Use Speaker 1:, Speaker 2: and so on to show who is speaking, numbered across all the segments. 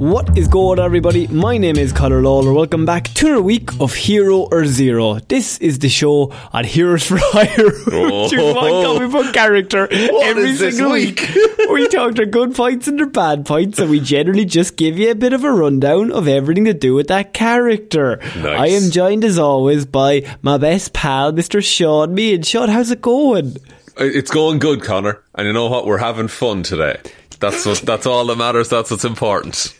Speaker 1: What is going on, everybody? My name is Conor Lawler. Welcome back to another week of Hero or Zero. This is the show on Heroes for Hire. Choose one comic book character every
Speaker 2: is this
Speaker 1: single week. we talk their good points and their bad points, and we generally just give you a bit of a rundown of everything to do with that character.
Speaker 2: Nice.
Speaker 1: I am joined as always by my best pal, Mr. Sean Meighan. Sean, how's it going?
Speaker 2: Uh, it's going good, Conor. And you know what? We're having fun today. That's what. That's all that matters. That's what's important.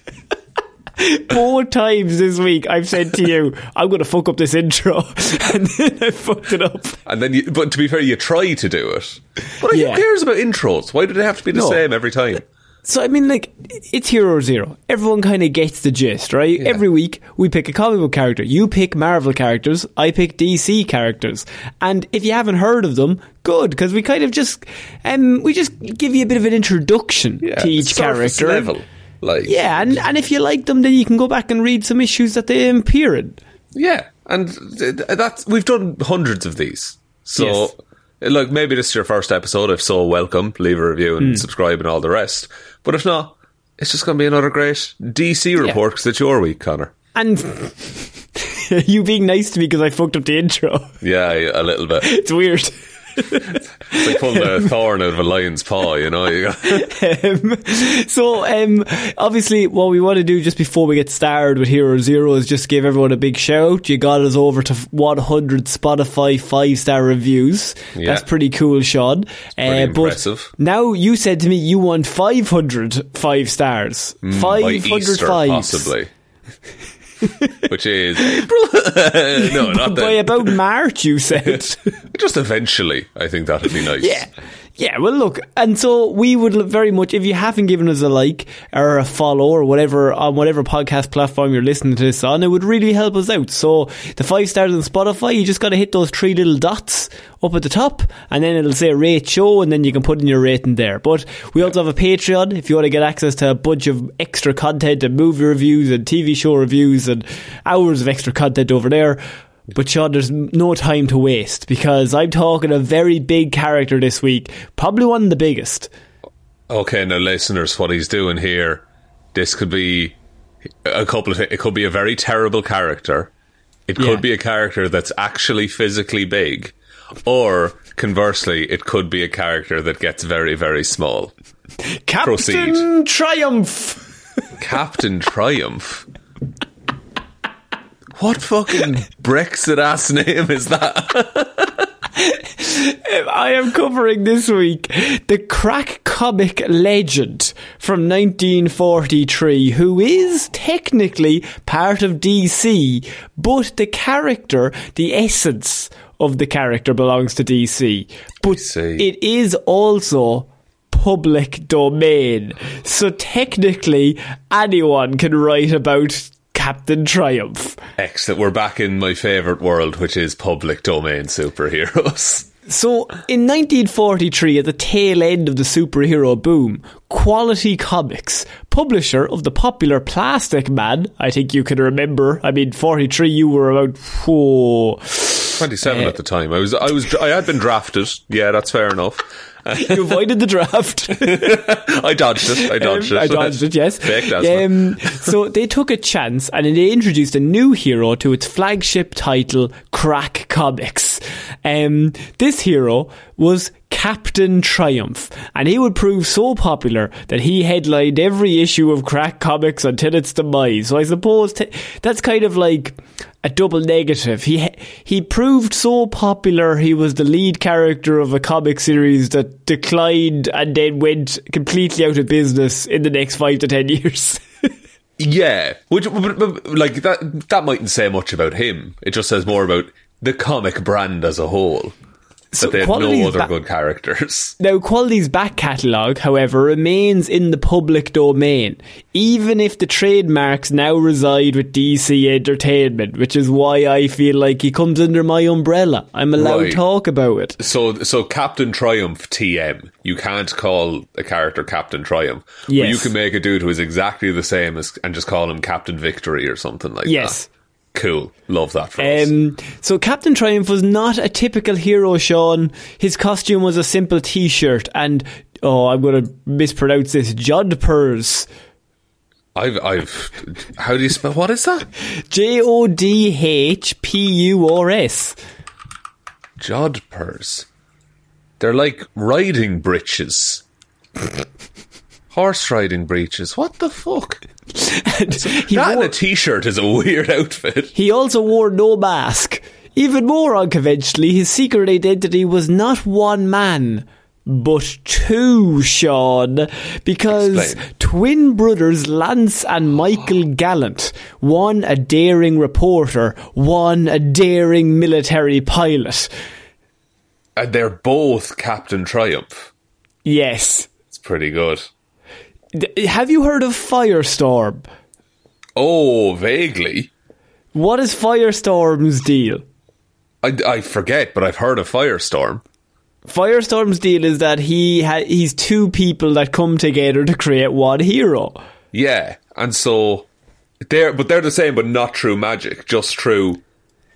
Speaker 1: Four times this week I've said to you, I'm going to fuck up this intro. And then I fucked it up.
Speaker 2: And then, you, but to be fair, you try to do it. But
Speaker 1: Yeah.
Speaker 2: who cares about intros? Why do they have to be the
Speaker 1: No.
Speaker 2: same every time?
Speaker 1: So, I mean, like, it's Hero or Zero. Everyone kind of gets the gist, right? Every week, we pick a comic book character. You pick Marvel characters, I pick DC characters. And if you haven't heard of them, good, because we kind of just, um, we just give you a bit of an introduction
Speaker 2: Yeah,
Speaker 1: to each character.
Speaker 2: level. Like
Speaker 1: Yeah, and, and if you like them, then you can go back and read some issues that they appear in.
Speaker 2: yeah, and th- th- that's we've done hundreds of these. So,
Speaker 1: Yes.
Speaker 2: Like, maybe this is your first episode. If so, welcome. Leave a review and hmm. subscribe and all the rest. But if not, it's just going to be another great DC report because it's your week, Conor.
Speaker 1: And you being nice to me because I fucked up the intro.
Speaker 2: Yeah, a little bit.
Speaker 1: It's weird.
Speaker 2: It's like pulling a thorn out of a lion's paw, you know.
Speaker 1: Um, so, um, obviously, what we want to do just before we get started with Hero Zero is just give everyone a big shout. You got us over to 100 Spotify five star reviews.
Speaker 2: Yeah.
Speaker 1: That's pretty cool, Sean.
Speaker 2: pretty
Speaker 1: Uh, but
Speaker 2: impressive.
Speaker 1: Now you said to me you want 500 five stars.
Speaker 2: Mm, by
Speaker 1: 500
Speaker 2: Easter,
Speaker 1: fives.
Speaker 2: possibly. Which is April? no, not
Speaker 1: By about March, you said.
Speaker 2: Just eventually, I think that'd be nice.
Speaker 1: Yeah. Yeah, well, look, and so we would very much, if you haven't given us a like or a follow or whatever, on whatever podcast platform you're listening to this on, it would really help us out. So the five stars on Spotify, you just got to hit those three little dots up at the top, and then it'll say rate show, and then you can put in your rating there. But we also have a Patreon if you want to get access to a bunch of extra content and movie reviews and TV show reviews and hours of extra content over there. But Sean, there's no time to waste because I'm talking a very big character this week, probably one of the biggest.
Speaker 2: Okay, now listeners, what he's doing here, this could be a couple of thi- It could be a very terrible character. It could
Speaker 1: Yeah.
Speaker 2: be a character that's actually physically big. Or, conversely, it could be a character that gets very, very small.
Speaker 1: Captain
Speaker 2: Proceed.
Speaker 1: Triumph.
Speaker 2: Captain Triumph. What fucking Brexit ass name is that?
Speaker 1: I am covering this week the crack comic legend from 1943, who is technically part of DC, but the character, the essence of the character belongs to DC. But it is also public domain. So technically, anyone can write about Captain Triumph.
Speaker 2: Excellent. We're back in my favourite world, which is public domain superheroes.
Speaker 1: So, in 1943, at the tail end of the superhero boom, Quality Comics, publisher of the popular Plastic Man, I think you can remember. I mean, 43, you were about whoa,
Speaker 2: 27 at eh. the time. I was, I was, I had been drafted. Yeah, that's fair enough.
Speaker 1: you avoided the draft.
Speaker 2: I dodged it. I dodged
Speaker 1: Um,
Speaker 2: it.
Speaker 1: I dodged it, yes.
Speaker 2: Fake.
Speaker 1: Um, so they took a chance and they introduced a new hero to its flagship title, Crack Comics. Um, this hero was Captain Triumph, and he would prove so popular that he headlined every issue of Crack Comics until its demise. So I suppose t- that's kind of like a double negative. He he proved so popular he was the lead character of a comic series that declined and then went completely out of business in the next five to ten years.
Speaker 2: Yeah, which like that that mightn't say much about him. It just says more about the comic brand as a whole.
Speaker 1: So
Speaker 2: that they had no other
Speaker 1: ba-
Speaker 2: good characters.
Speaker 1: Now, Quality's back catalogue, however, remains in the public domain, even if the trademarks now reside with DC Entertainment, which is why I feel like he comes under my umbrella. I'm allowed
Speaker 2: Right.
Speaker 1: to talk about it.
Speaker 2: So so Captain Triumph TM. You can't call a character Captain Triumph. But
Speaker 1: Yes.
Speaker 2: you can make a dude who is exactly the same as and just call him Captain Victory or something like
Speaker 1: Yes.
Speaker 2: that. Cool. Love that for us.
Speaker 1: Um, so Captain Triumph was not a typical hero, Sean. His costume was a simple t-shirt and, oh, I'm going to mispronounce this, jodhpurs.
Speaker 2: I've I've how do you spell what is that?
Speaker 1: J-O-D-H-P-U-R-S.
Speaker 2: Jodhpurs. They're like riding breeches. Horse riding breeches. What the fuck?
Speaker 1: He
Speaker 2: that and
Speaker 1: wore-
Speaker 2: a t-shirt is a weird outfit.
Speaker 1: He also wore no mask. Even more unconventionally, his secret identity was not one man, but two, Sean. Because
Speaker 2: Explain.
Speaker 1: twin brothers Lance and Michael Gallant, one a daring reporter, one a daring military pilot.
Speaker 2: And they're both Captain Triumph.
Speaker 1: Yes.
Speaker 2: It's pretty good.
Speaker 1: D- Have you heard of Firestorm?
Speaker 2: Oh, vaguely.
Speaker 1: What is Firestorm's deal?
Speaker 2: I, I forget, but I've heard of Firestorm.
Speaker 1: Firestorm's deal is that he ha- he's two people that come together to create one hero.
Speaker 2: Yeah, and so they're but they're the same, but not through magic, just through.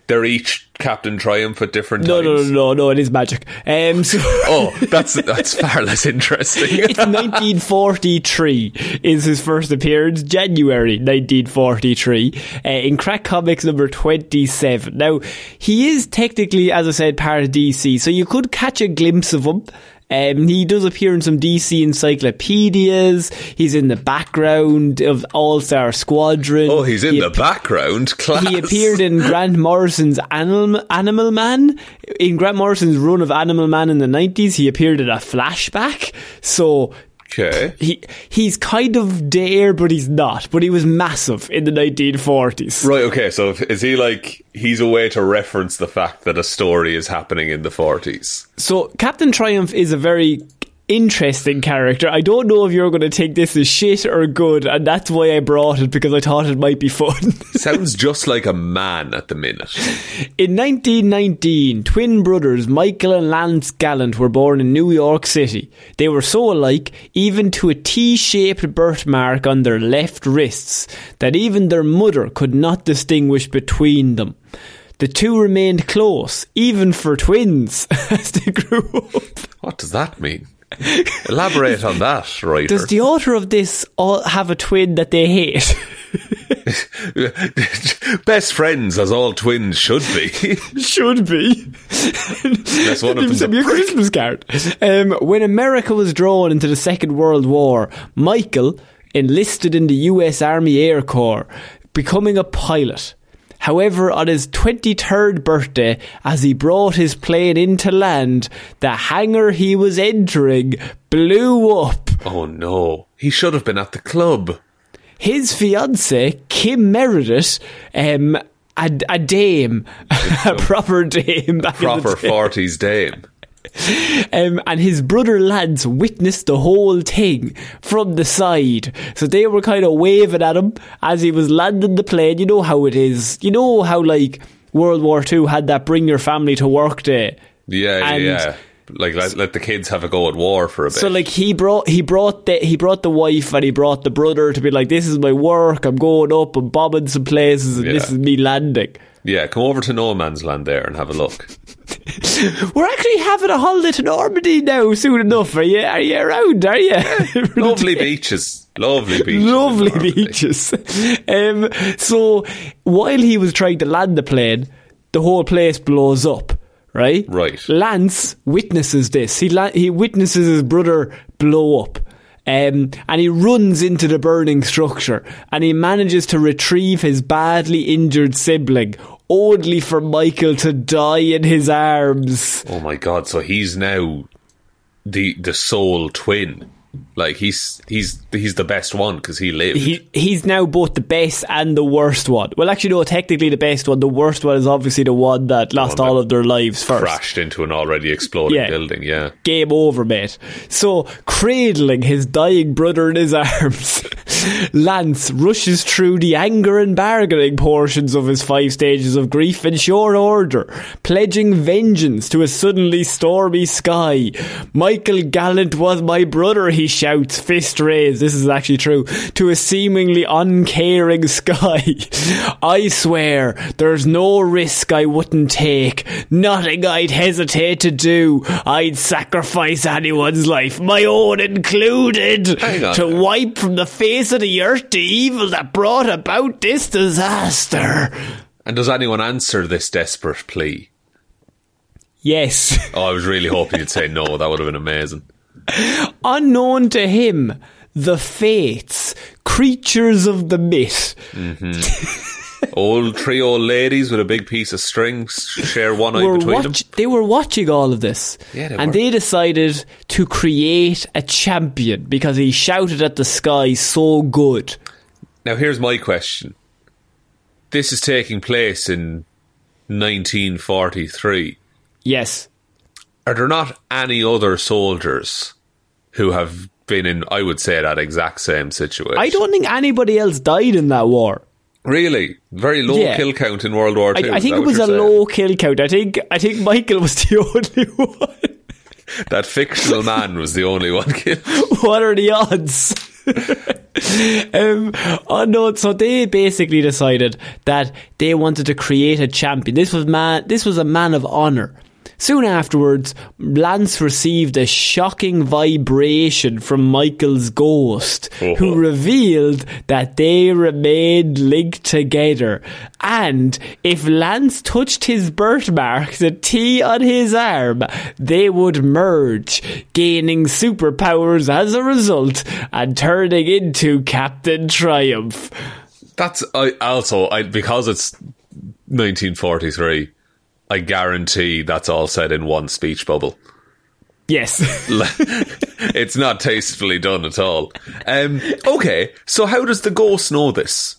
Speaker 2: They're each Captain Triumph at different
Speaker 1: No, no, no, no, no, it is magic. Um, so
Speaker 2: Oh, that's that's far less interesting.
Speaker 1: it's 1943 is his first appearance, January 1943, uh, in Crack Comics number 27. Now, he is technically, as I said, part of DC, so you could catch a glimpse of him. Um, he does appear in some DC encyclopedias. He's in the background of All Star Squadron.
Speaker 2: oh, he's in
Speaker 1: He
Speaker 2: the
Speaker 1: ap-
Speaker 2: background. Class.
Speaker 1: He appeared in Grant Morrison's Animal, Animal Man. In Grant Morrison's run of Animal Man in the 90s, he appeared in a flashback. So
Speaker 2: Okay.
Speaker 1: he he's kind of there, but he's not. But he was massive in the 1940s.
Speaker 2: Right, okay, so is he like, he's a way to reference the fact that a story is happening in the 40s?
Speaker 1: So Captain Triumph is a very interesting character. I don't know if you're going to take this as shit or good, and that's why I brought it because I thought it might be fun.
Speaker 2: Sounds just like a man at the minute.
Speaker 1: In 1919, twin brothers Michael and Lance Gallant were born in New York City. They were so alike, even to a T shaped birthmark on their left wrists, that even their mother could not distinguish between them. The two remained close, even for twins, as they grew up.
Speaker 2: What does that mean? Elaborate on that, right?
Speaker 1: Does the author of this all have a twin that they hate?
Speaker 2: Best friends, as all twins should be.
Speaker 1: Should be.
Speaker 2: That's one of
Speaker 1: Give
Speaker 2: them's a
Speaker 1: me a
Speaker 2: prick.
Speaker 1: Christmas card. Um, when America was drawn into the Second World War, Michael enlisted in the U.S. Army Air Corps, becoming a pilot. However, on his 23rd birthday, as he brought his plane into land, the hangar he was entering blew up.
Speaker 2: Oh no. He should have been at the club.
Speaker 1: His fiancée, Kim Meredith, um, a, a dame, a proper dame, back
Speaker 2: Proper
Speaker 1: the day.
Speaker 2: 40s dame.
Speaker 1: Um, and his brother lads witnessed the whole thing from the side. So they were kind of waving at him as he was landing the plane. You know how it is. You know how, like, World War II had that bring your family to work day.
Speaker 2: Yeah, yeah,
Speaker 1: And-
Speaker 2: yeah. Like let, let the kids have a go at war for a bit.
Speaker 1: So like he brought he brought the he brought the wife and he brought the brother to be like this is my work I'm going up I'm bombing some places and this is me landing.
Speaker 2: yeah, come over to No Man's Land there and have a look.
Speaker 1: We're actually having a holiday to Normandy now soon enough. Are you are you around? Are you?
Speaker 2: Lovely beaches, lovely beaches,
Speaker 1: Lovely beaches. Um, so while he was trying to land the plane, the whole place blows up. Right.
Speaker 2: Right.
Speaker 1: Lance witnesses this. He la- he witnesses his brother blow up. Um, and he runs into the burning structure and he manages to retrieve his badly injured sibling, only for Michael to die in his arms.
Speaker 2: Oh my god! So he's now the the sole twin. Like he's he's he's the best one because he lived.
Speaker 1: He he's now both the best and the worst one. Well, actually, no, technically the best one. The worst one is obviously the one that lost
Speaker 2: One that
Speaker 1: all of their lives first.
Speaker 2: crashed into an already exploding
Speaker 1: Yeah.
Speaker 2: building. Yeah.
Speaker 1: Game over, mate. So, cradling his dying brother in his arms, Lance rushes through the anger and bargaining portions of his five stages of grief in short order, pledging vengeance to a suddenly stormy sky. Michael Gallant was my brother, he shouts, fist raised. This is actually true. To a seemingly uncaring sky. I swear, there's no risk I wouldn't take. Nothing I'd hesitate to do. I'd sacrifice anyone's life, my own included, to wipe from the face of the earth the evil that brought about this disaster.
Speaker 2: And does anyone answer this desperate plea?
Speaker 1: Yes.
Speaker 2: Oh, I was really hoping you'd say no. That would have been amazing.
Speaker 1: Unknown to him, the fates, creatures of the myth, mm-hmm.
Speaker 2: Old three old ladies with a big piece of string share one eye between them.
Speaker 1: they were watching all of this.
Speaker 2: Yeah, they
Speaker 1: and
Speaker 2: were.
Speaker 1: they decided to create a champion because he shouted at the sky so good.
Speaker 2: Now, here's my question. This is taking place in 1943.
Speaker 1: Yes.
Speaker 2: Are there not any other soldiers who have been in, I would say, that exact same situation?
Speaker 1: I don't think anybody else died in that war.
Speaker 2: Really? Very low
Speaker 1: Yeah.
Speaker 2: kill count in World War
Speaker 1: I,
Speaker 2: II.
Speaker 1: I
Speaker 2: is
Speaker 1: think it was a
Speaker 2: saying?
Speaker 1: low kill count. I think I think Michael was the only one.
Speaker 2: That fictional man was the only one killed.
Speaker 1: what are the odds? um, oh no, so they basically decided that they wanted to create a champion. This was man. This was a man of honor. Soon afterwards, Lance received a shocking vibration from Michael's ghost,
Speaker 2: Oh.
Speaker 1: who uh-huh. revealed that they remained linked together. And if Lance touched his birthmark, the T on his arm, they would merge, gaining superpowers as a result and turning into Captain Triumph.
Speaker 2: That's I also I because it's 1943. I guarantee that's all said in one speech bubble.
Speaker 1: Yes.
Speaker 2: it's not tastefully done at all. Um, okay, so how does the ghost know this?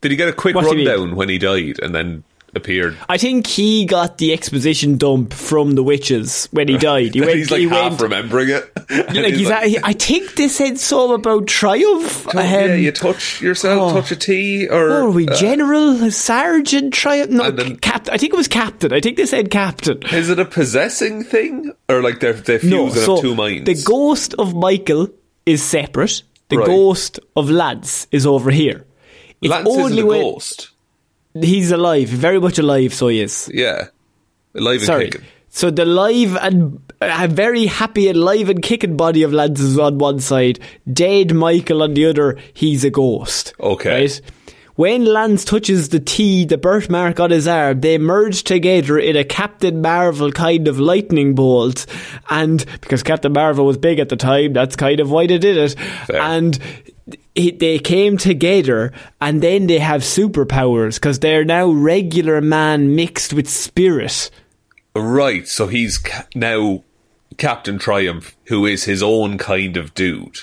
Speaker 2: Did he get a quick
Speaker 1: What do you mean?
Speaker 2: rundown when he died and then appeared?
Speaker 1: I think he got the exposition dump from the witches when he died. He went,
Speaker 2: he's like
Speaker 1: he
Speaker 2: half
Speaker 1: went,
Speaker 2: remembering it.
Speaker 1: Like, he's
Speaker 2: like,
Speaker 1: at- I think they said something about triumph.
Speaker 2: "Oh, yeah,
Speaker 1: Um,
Speaker 2: you touch yourself,
Speaker 1: oh.
Speaker 2: touch a T, or
Speaker 1: are we
Speaker 2: uh,
Speaker 1: general, sergeant, triumph? No,
Speaker 2: then-
Speaker 1: captain. I think it was captain. I think they said captain.
Speaker 2: is it a possessing thing, or like they're they
Speaker 1: No,
Speaker 2: fuse
Speaker 1: so
Speaker 2: two minds?
Speaker 1: the ghost of Michael is separate. The
Speaker 2: Right.
Speaker 1: ghost of Lance is over here. It's
Speaker 2: Lance
Speaker 1: only
Speaker 2: a
Speaker 1: when
Speaker 2: ghost.
Speaker 1: He's alive, very much alive. So he is.
Speaker 2: Yeah, alive and
Speaker 1: Sorry.
Speaker 2: kicking.
Speaker 1: So the live and uh, a very happy and live and kicking body of Lance is on one side, dead Michael on the other. He's a ghost.
Speaker 2: Okay.
Speaker 1: Right? When Lance touches the T, the birthmark on his arm, they merge together in a Captain Marvel kind of lightning bolt. And because Captain Marvel was big at the time, that's kind of why they did it.
Speaker 2: Fair.
Speaker 1: And it, they came together and then they have superpowers because they're now regular man mixed with spirit.
Speaker 2: Right, so he's ca- now Captain Triumph, who is his own kind of dude.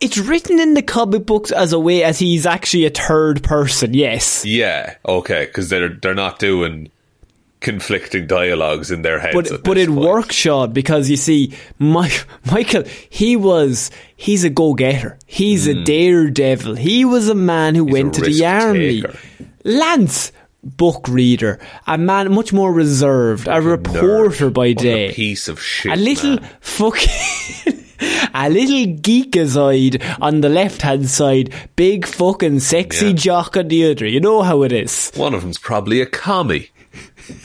Speaker 1: It's written in the comic books as a way as he's actually a third person. Yes.
Speaker 2: Yeah, okay, because they're they're not doing conflicting dialogues in their heads.
Speaker 1: but but it
Speaker 2: point.
Speaker 1: worked, Sean, because you see, My, Michael, he was he's a go getter. He's a daredevil. He was a man who
Speaker 2: Hmm. a
Speaker 1: went to the army.
Speaker 2: taker.
Speaker 1: Lance, book reader, a man much more reserved, a reporter
Speaker 2: Nerd.
Speaker 1: by day,
Speaker 2: a piece of shit.
Speaker 1: a little
Speaker 2: man.
Speaker 1: fucking. A little geekazoid on the left hand side, big fucking sexy
Speaker 2: Yeah.
Speaker 1: jock on the other. You know how it is.
Speaker 2: One of them's probably a commie.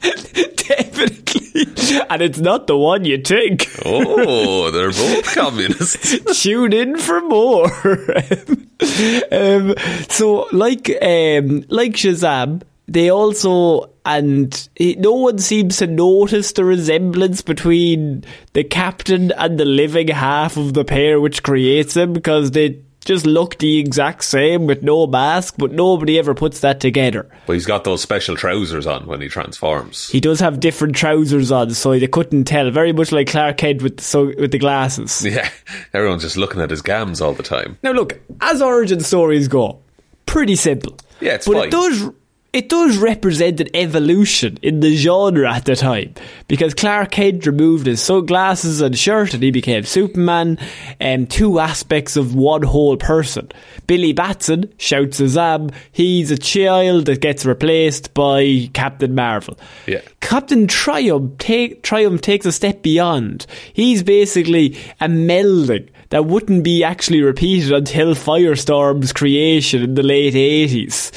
Speaker 1: Definitely. And it's not the one you think.
Speaker 2: Oh, they're both communists.
Speaker 1: Tune in for more. um, so, like, um, like Shazam, they also and no one seems to notice the resemblance between the captain and the living half of the pair, which creates him because they just look the exact same with no mask, but nobody ever puts that together.
Speaker 2: But he's got those special trousers on when he transforms.
Speaker 1: He does have different trousers on, so they couldn't tell. Very much like Clark Kent with the, so, with the glasses.
Speaker 2: Yeah, everyone's just looking at his gams all the time.
Speaker 1: Now, look, as origin stories go, pretty simple.
Speaker 2: Yeah, it's
Speaker 1: but
Speaker 2: fine.
Speaker 1: it does it does represent an evolution in the genre at the time because Clark Kent removed his sunglasses and shirt and he became Superman. And two aspects of one whole person. Billy Batson shouts Shazam. He's a child that gets replaced by Captain Marvel.
Speaker 2: Yeah.
Speaker 1: Captain Triumph, take, Triumph takes a step beyond. He's basically a melding that wouldn't be actually repeated until Firestorm's creation in the late 80s.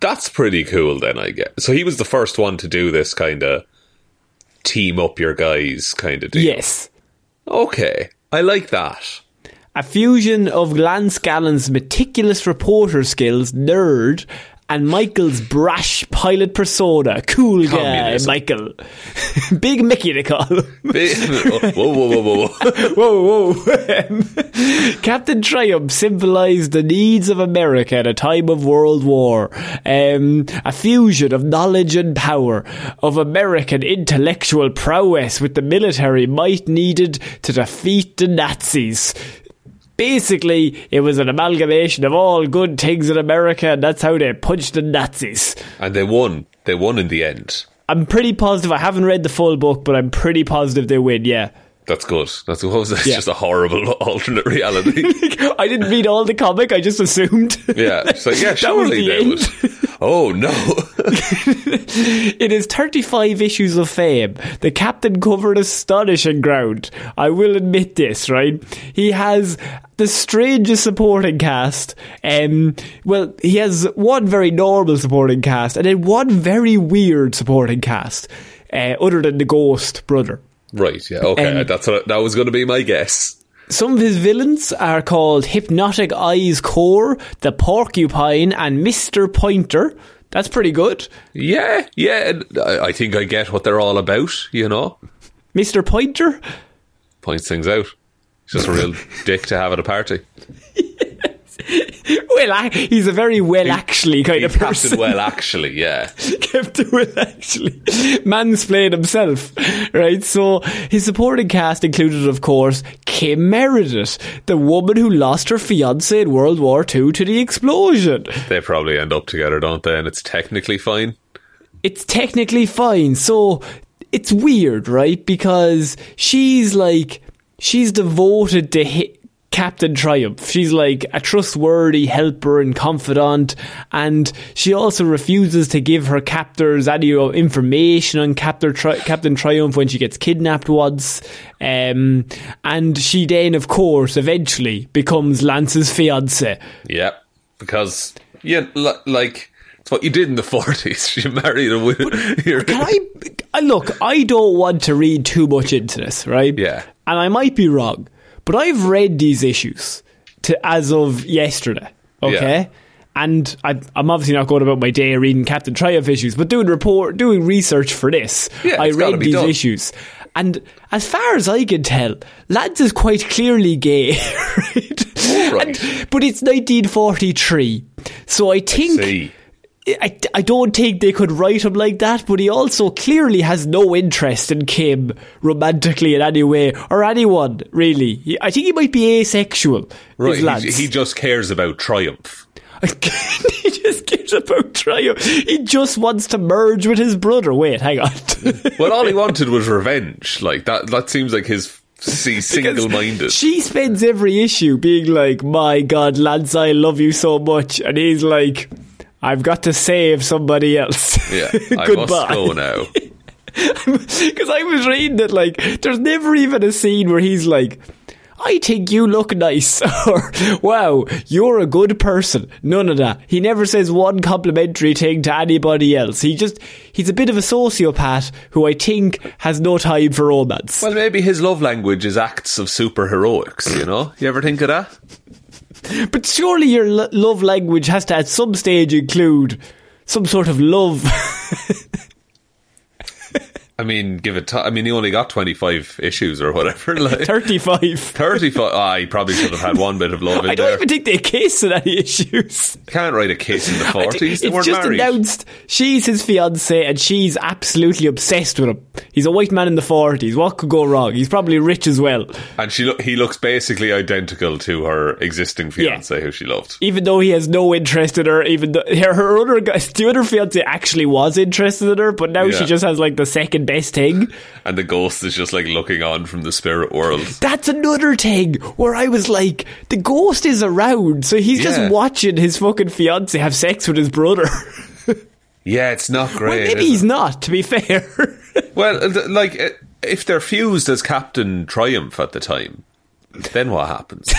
Speaker 2: That's pretty cool, then, I guess. So he was the first one to do this kind of team up your guys kind of deal.
Speaker 1: Yes.
Speaker 2: Okay, I like that.
Speaker 1: A fusion of Lance Gallant's meticulous reporter skills, nerd, and Michael's brash pilot persona, cool guy, Michael. Big Mickey they call him.
Speaker 2: whoa, whoa, whoa, whoa. Whoa,
Speaker 1: whoa. Captain Triumph symbolised the needs of America at a time of World War. Um, a fusion of knowledge and power, of American intellectual prowess with the military might needed to defeat the Nazis. Basically, it was an amalgamation of all good things in America, and that's how they punched the Nazis.
Speaker 2: And they won. They won in the end.
Speaker 1: I'm pretty positive. I haven't read the full book, but I'm pretty positive they win. Yeah.
Speaker 2: That's good. That's what was that?
Speaker 1: Yeah.
Speaker 2: just a horrible alternate reality.
Speaker 1: I didn't read all the comic. I just assumed.
Speaker 2: yeah. So yeah,
Speaker 1: That was
Speaker 2: surely
Speaker 1: the
Speaker 2: they
Speaker 1: end.
Speaker 2: would. Oh no.
Speaker 1: it is 35 issues of fame, the captain covered astonishing ground. I will admit this, right? He has the strangest supporting cast. Um, well, he has one very normal supporting cast, and then one very weird supporting cast, uh, other than the Ghost brother.
Speaker 2: Right. Yeah. Okay.
Speaker 1: Um,
Speaker 2: that's what. That was going to be my guess.
Speaker 1: Some of his villains are called Hypnotic Eyes Core, the Porcupine, and Mr. Pointer. That's pretty good.
Speaker 2: Yeah. Yeah. I, I think I get what they're all about. You know,
Speaker 1: Mr. Pointer?
Speaker 2: points things out. He's just a real dick to have at a party.
Speaker 1: Well, I, he's a very well actually kind
Speaker 2: He
Speaker 1: of person.
Speaker 2: well, actually. Yeah.
Speaker 1: kept it actually. Mansplained himself, right? So his supporting cast included, of course, Kim Meredith, the woman who lost her fiance in World War II to the explosion.
Speaker 2: They probably end up together, don't they? And it's technically fine.
Speaker 1: It's technically fine. So it's weird, right? Because she's like, she's devoted to hi- Captain Triumph. She's like a trustworthy helper and confidant, and she also refuses to give her captors any information on Captain, Tri- Captain Triumph when she gets kidnapped once. Um, and she then, of course, eventually becomes Lance's fiance.
Speaker 2: Yeah, because yeah, li- like it's what you did in the forties. You married a woman.
Speaker 1: Can I, I look? I don't want to read too much into this, right?
Speaker 2: Yeah.
Speaker 1: and I might be wrong, but I've read these issues to as of yesterday. Okay.
Speaker 2: Yeah.
Speaker 1: And I, I'm obviously not going about my day reading Captain Triumph issues, but doing report, doing research for this,
Speaker 2: Yeah,
Speaker 1: I read these
Speaker 2: done.
Speaker 1: issues, and as far as I can tell, Lance is quite clearly gay, right?
Speaker 2: Alright.
Speaker 1: And- but it's 1943, so I think
Speaker 2: See,
Speaker 1: I, I don't think they could write him like that, but he also clearly has no interest in Kim romantically in any way, or anyone, really. I think he might be asexual.
Speaker 2: right?
Speaker 1: Lance.
Speaker 2: He, he just cares about triumph.
Speaker 1: scared about Triumph. He just wants to merge with his brother. Wait, hang on.
Speaker 2: well, all he wanted was revenge. Like that. That seems like his see single-minded.
Speaker 1: She spends every issue being like, "My God, Lance, I love you so much," and he's like, "I've got to save somebody else."
Speaker 2: Yeah, I must go now.
Speaker 1: Because I was reading it, like, there's never even a scene where he's like, I think you look nice, or wow, you're a good person. None of that. He never says one complimentary thing to anybody else. He just, he's a bit of a sociopath who I think has no time for romance.
Speaker 2: Well, maybe his love language is acts of superheroics, you know? You ever think of that?
Speaker 1: But surely your lo- love language has to at some stage include some sort of love.
Speaker 2: I mean, give it. T- I mean, he only got twenty five issues or whatever. Like
Speaker 1: 35.
Speaker 2: thirty five. Ah, he probably should have had one bit of love in
Speaker 1: I don't
Speaker 2: there.
Speaker 1: even think they kissed in any issues.
Speaker 2: Can't write a kiss in the
Speaker 1: I think
Speaker 2: forties. They
Speaker 1: it's
Speaker 2: weren't
Speaker 1: just
Speaker 2: married.
Speaker 1: announced she's his fiance and she's absolutely obsessed with him. He's a white man in the 40s. What could go wrong? He's probably rich as well.
Speaker 2: and she, lo- he looks basically identical to her existing fiance, who she loved.
Speaker 1: Even though he has no interest in her, even though her, her other guy, the other fiance actually was interested in her, but now she just has like the second best thing.
Speaker 2: And the ghost is just like looking on from the spirit world.
Speaker 1: That's another thing where I was like, the ghost is around, so he's
Speaker 2: Yeah.
Speaker 1: just watching his fucking fiance have sex with his brother.
Speaker 2: Yeah, it's not great.
Speaker 1: well, maybe he's
Speaker 2: it?
Speaker 1: not, to be fair.
Speaker 2: Well, like if they're fused as Captain Triumph at the time, then what happens?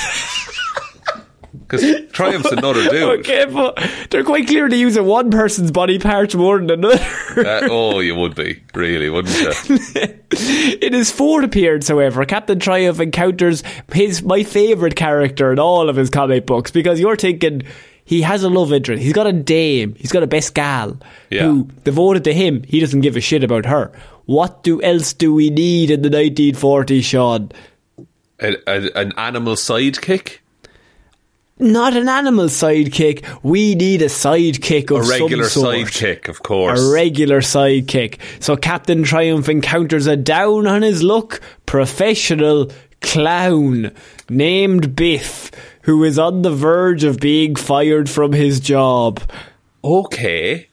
Speaker 2: Because Triumph's another dude.
Speaker 1: okay, but they're quite clearly using one person's body part more than another.
Speaker 2: Uh, oh, you would be really, wouldn't you?
Speaker 1: In his fourth appearance, however, Captain Triumph encounters his my favourite character in all of his comic books because you're thinking he has a love interest. He's got a dame. He's got a best gal
Speaker 2: Yeah.
Speaker 1: who devoted to him. He doesn't give a shit about her. What do else do we need in the 1940s, Sean?
Speaker 2: A, a, an animal sidekick,
Speaker 1: Not an animal sidekick. We need a sidekick of
Speaker 2: a regular
Speaker 1: some sort.
Speaker 2: sidekick, of course.
Speaker 1: A regular sidekick. So Captain Triumph encounters a down on his luck professional clown named Biff, who is on the verge of being fired from his job.
Speaker 2: okay,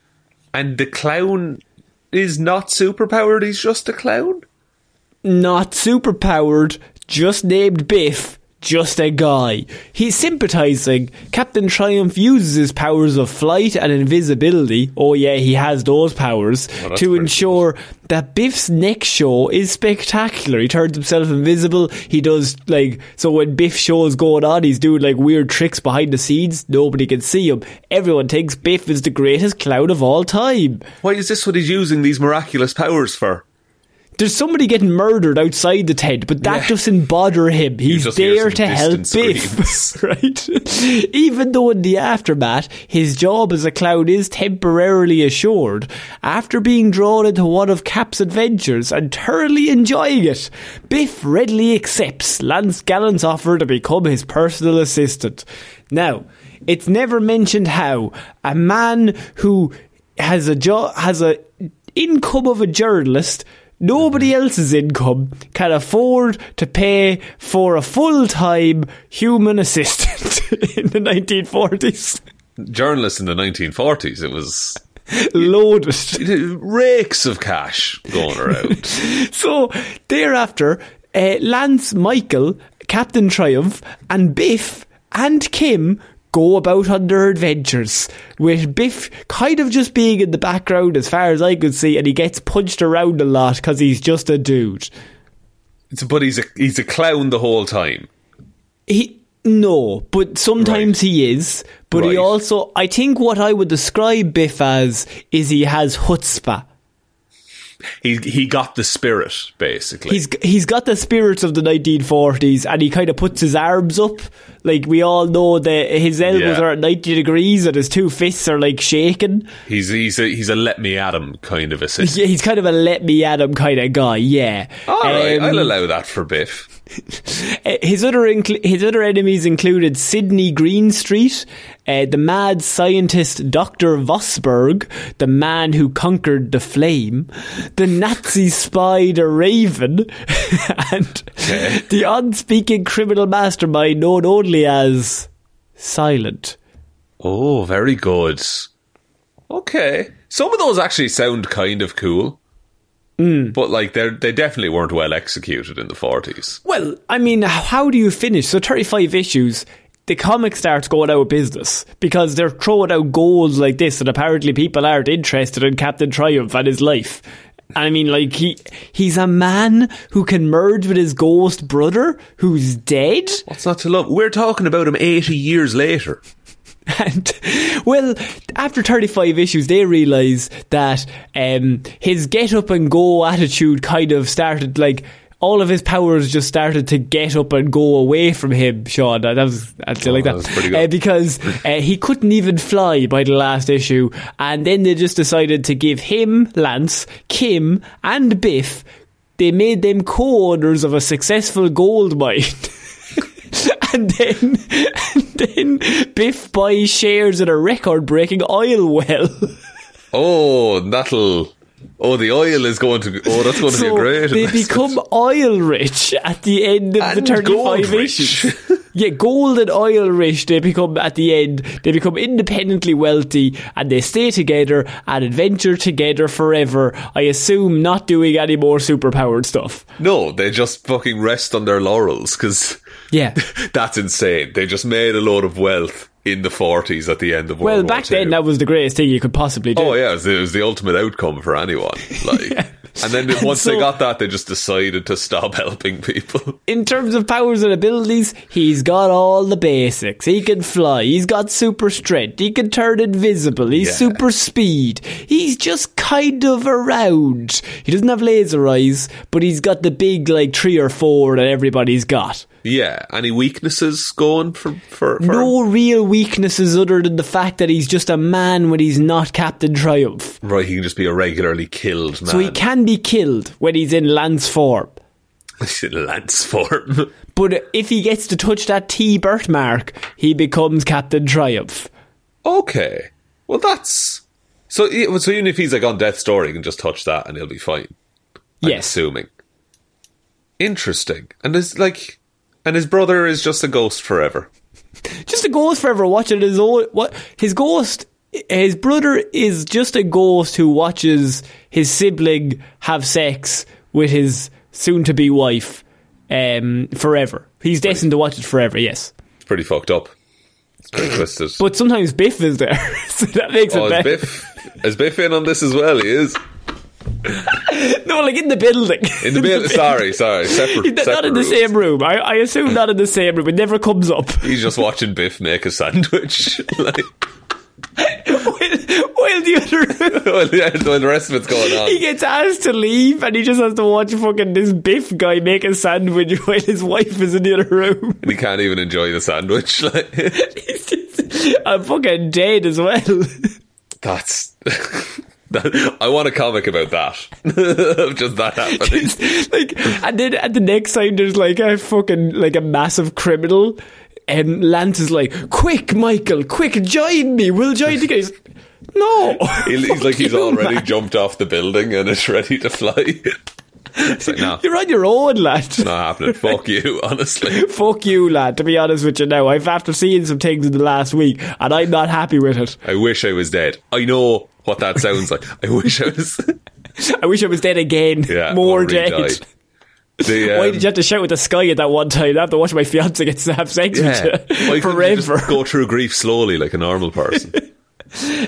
Speaker 2: and the clown is not superpowered. He's just a clown.
Speaker 1: Not superpowered, just named Biff. Just a guy. He's sympathising. Captain Triumph uses his powers of flight and invisibility. Oh, yeah, he has those powers
Speaker 2: Well,
Speaker 1: to ensure that Biff's next show is spectacular. He turns himself invisible. He does, like, so when Biff shows going on, he's doing, like, weird tricks behind the scenes. Nobody can see him. Everyone thinks Biff is the greatest clown of all time.
Speaker 2: Why is this what he's using these miraculous powers for?
Speaker 1: There's somebody getting murdered outside the tent, but that
Speaker 2: Yeah.
Speaker 1: doesn't bother him. He's there to help Biff, right? Even though in the aftermath, his job as a clown is temporarily assured, after being drawn into one of Cap's adventures and thoroughly enjoying it, Biff readily accepts Lance Gallant's offer to become his personal assistant. Now, it's never mentioned how a man who has a job has a income of a journalist Nobody else's income can afford to pay for a full time human assistant in the 1940s.
Speaker 2: Journalists in the 1940s, it was
Speaker 1: Loaded.
Speaker 2: rakes of cash going around.
Speaker 1: So, thereafter, uh, Lance, Michael, Captain Triumph, and Biff and Kim go about on their adventures, with Biff kind of just being in the background as far as I could see, and he gets punched around a lot because he's just a dude.
Speaker 2: But he's a he's a clown the whole time.
Speaker 1: He no, but sometimes
Speaker 2: Right.
Speaker 1: he is. But he also, I think, what I would describe Biff as is he has chutzpah.
Speaker 2: He he got the spirit basically.
Speaker 1: He's he's got the spirits of the 1940s, and he kind of puts his arms up. Like we all know that his elbows
Speaker 2: Yeah.
Speaker 1: are at 90 degrees, and his two fists are like shaking.
Speaker 2: he's he's a, he's a let me at him kind of assistant.
Speaker 1: Yeah, he's kind of a let me at him kind of guy. Yeah.
Speaker 2: All right,
Speaker 1: Um,
Speaker 2: I'll allow that for Biff.
Speaker 1: His other incl- his other enemies included Sidney Greenstreet, uh, the mad scientist Dr. Vosberg, the man who conquered the flame, the Nazi spy the Raven, and the unspeaking criminal mastermind known only as Silent.
Speaker 2: Oh, very good. Okay. Some of those actually sound kind of cool. Mm. But like they they definitely weren't well executed in the 40s.
Speaker 1: Well, I mean, how do you finish? So 35 issues, the comic starts going out of business because they're throwing out goals like this, and apparently people aren't interested in Captain Triumph and his life. And I mean, like he he's a man who can merge with his ghost brother who's dead.
Speaker 2: What's not to love? We're talking about him 80 years later.
Speaker 1: And well, after 35 issues, they realise that um, his get up and go attitude kind of started like. All of his powers just started to get up and go away from him, Sean. That was actually like
Speaker 2: that
Speaker 1: that,
Speaker 2: pretty good.
Speaker 1: Uh, because uh, he couldn't even fly by the last issue, and then they just decided to give him Lance, Kim, and Biff. They made them co-owners of a successful gold mine. and then, and then Biff buys shares in a record-breaking oil well.
Speaker 2: Oh, that'll. Oh, the oil is going to. Oh, that's going to be great.
Speaker 1: they become oil rich at the end of
Speaker 2: And
Speaker 1: the 35
Speaker 2: gold
Speaker 1: issues. yeah, gold and oil rich, they become at the end, they become independently wealthy and they stay together and adventure together forever. I assume not doing any more superpowered stuff.
Speaker 2: No, they just fucking rest on their laurels because
Speaker 1: Yeah.
Speaker 2: that's insane. They just made a load of wealth in the 40s at the end of World
Speaker 1: Well, back then that was the greatest thing you could possibly do.
Speaker 2: Oh yeah, it was, it was the ultimate outcome for anyone. Like, and then once they got that, they just decided to stop helping people.
Speaker 1: in terms of powers and abilities, he's got all the basics. He can fly. He's got super strength. He can turn invisible. He's
Speaker 2: Yeah.
Speaker 1: super speed. He's just kind of around. He doesn't have laser eyes, but he's got the big like three or four that everybody's got.
Speaker 2: Yeah. Any weaknesses going for for, for
Speaker 1: No real weaknesses other than the fact that he's just a man when he's not Captain Triumph.
Speaker 2: Right, he can just be a regularly killed man.
Speaker 1: So he can be killed when he's in lance form.
Speaker 2: Lance form.
Speaker 1: But if he gets to touch that T birthmark, he becomes Captain Triumph.
Speaker 2: okay. Well, that's so. So even if he's like on death's door, he can just touch that and he'll be fine. I'm
Speaker 1: Yes.
Speaker 2: assuming. Interesting. And his like, and his brother is just a ghost forever.
Speaker 1: just a ghost forever watching his own what his ghost his brother is just a ghost who watches his sibling have sex with his soon to be wife um, forever. He's destined to watch it forever, yes.
Speaker 2: It's pretty fucked up. It's pretty twisted.
Speaker 1: But sometimes Biff is there, so that makes
Speaker 2: oh,
Speaker 1: it
Speaker 2: is
Speaker 1: better.
Speaker 2: Biff is Biff in on this as well? He is
Speaker 1: No, like in the building.
Speaker 2: in the building. sorry, sorry, separate.
Speaker 1: Not
Speaker 2: separate
Speaker 1: in the
Speaker 2: rooms.
Speaker 1: same room. I, I assume not in the same room. It never comes up.
Speaker 2: He's just watching Biff make a sandwich. like,
Speaker 1: while, while the other
Speaker 2: yeah, while the rest of it's going on.
Speaker 1: he gets asked to leave and he just has to watch fucking this Biff guy make a sandwich while his wife is in the other room.
Speaker 2: And he can't even enjoy the sandwich. Like,
Speaker 1: He's just, I'm fucking dead as well.
Speaker 2: that's. That, I want a comic about that. just that happening.
Speaker 1: like, and then at the next time, there's like a fucking like a massive criminal, and Lance is like, "Quick, Michael, quick, join me. We'll join together." He's, no,
Speaker 2: He- he's like he's
Speaker 1: you,
Speaker 2: already
Speaker 1: man.
Speaker 2: jumped off the building and is ready to fly. it's like, no,
Speaker 1: You're on your own, lad.
Speaker 2: not happening. Fuck you, honestly.
Speaker 1: Fuck you, lad. To be honest with you now, I've after seeing some things in the last week, and I'm not happy with it.
Speaker 2: I wish I was dead. I know what that sounds like. I wish I was.
Speaker 1: I wish I was dead again.
Speaker 2: Yeah,
Speaker 1: More dead.
Speaker 2: died. The,
Speaker 1: Why
Speaker 2: um,
Speaker 1: did you have to shout at the sky at that one time? I have to watch my fiance get to have sex
Speaker 2: yeah.
Speaker 1: with you
Speaker 2: Why couldn't you
Speaker 1: forever.
Speaker 2: go through grief slowly like a normal person?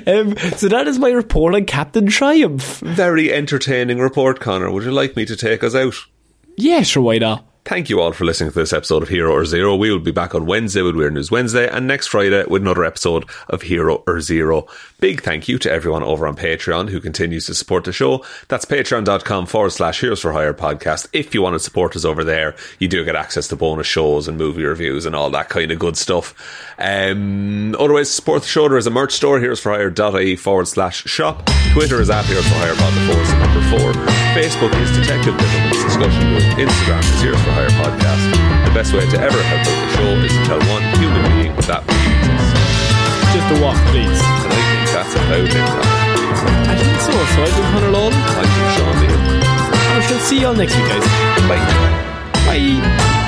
Speaker 1: Um, so that is my report on Captain Triumph.
Speaker 2: Very entertaining report, Conor. Would you like me to take us out?
Speaker 1: Yeah, sure, why not?
Speaker 2: Thank you all for listening to this episode of Hero or Zero. We will be back on Wednesday with Weird News Wednesday and next Friday with another episode of Hero or Zero. Big thank you to everyone over on Patreon who continues to support the show. That's patreon.com forward slash Heroes for Hire podcast. If you want to support us over there, you do get access to bonus shows and movie reviews and all that kind of good stuff. Um, otherwise, support the show. There is a merch store, heroesforhire.ie forward slash shop. Twitter is at Heroes for Hire Pod, the four is the number four. Facebook is Detective Discussion Group. Instagram is Heroes for Hire Podcast. The best way to ever help out the show is to tell one human being that we exist.
Speaker 1: Just a walk, please.
Speaker 2: And I think that's about it. Conor.
Speaker 1: I think so. So I've been Conor Lawler.
Speaker 2: Thank you, Sean.
Speaker 1: I shall see you all next week, guys.
Speaker 2: Bye.
Speaker 1: Bye.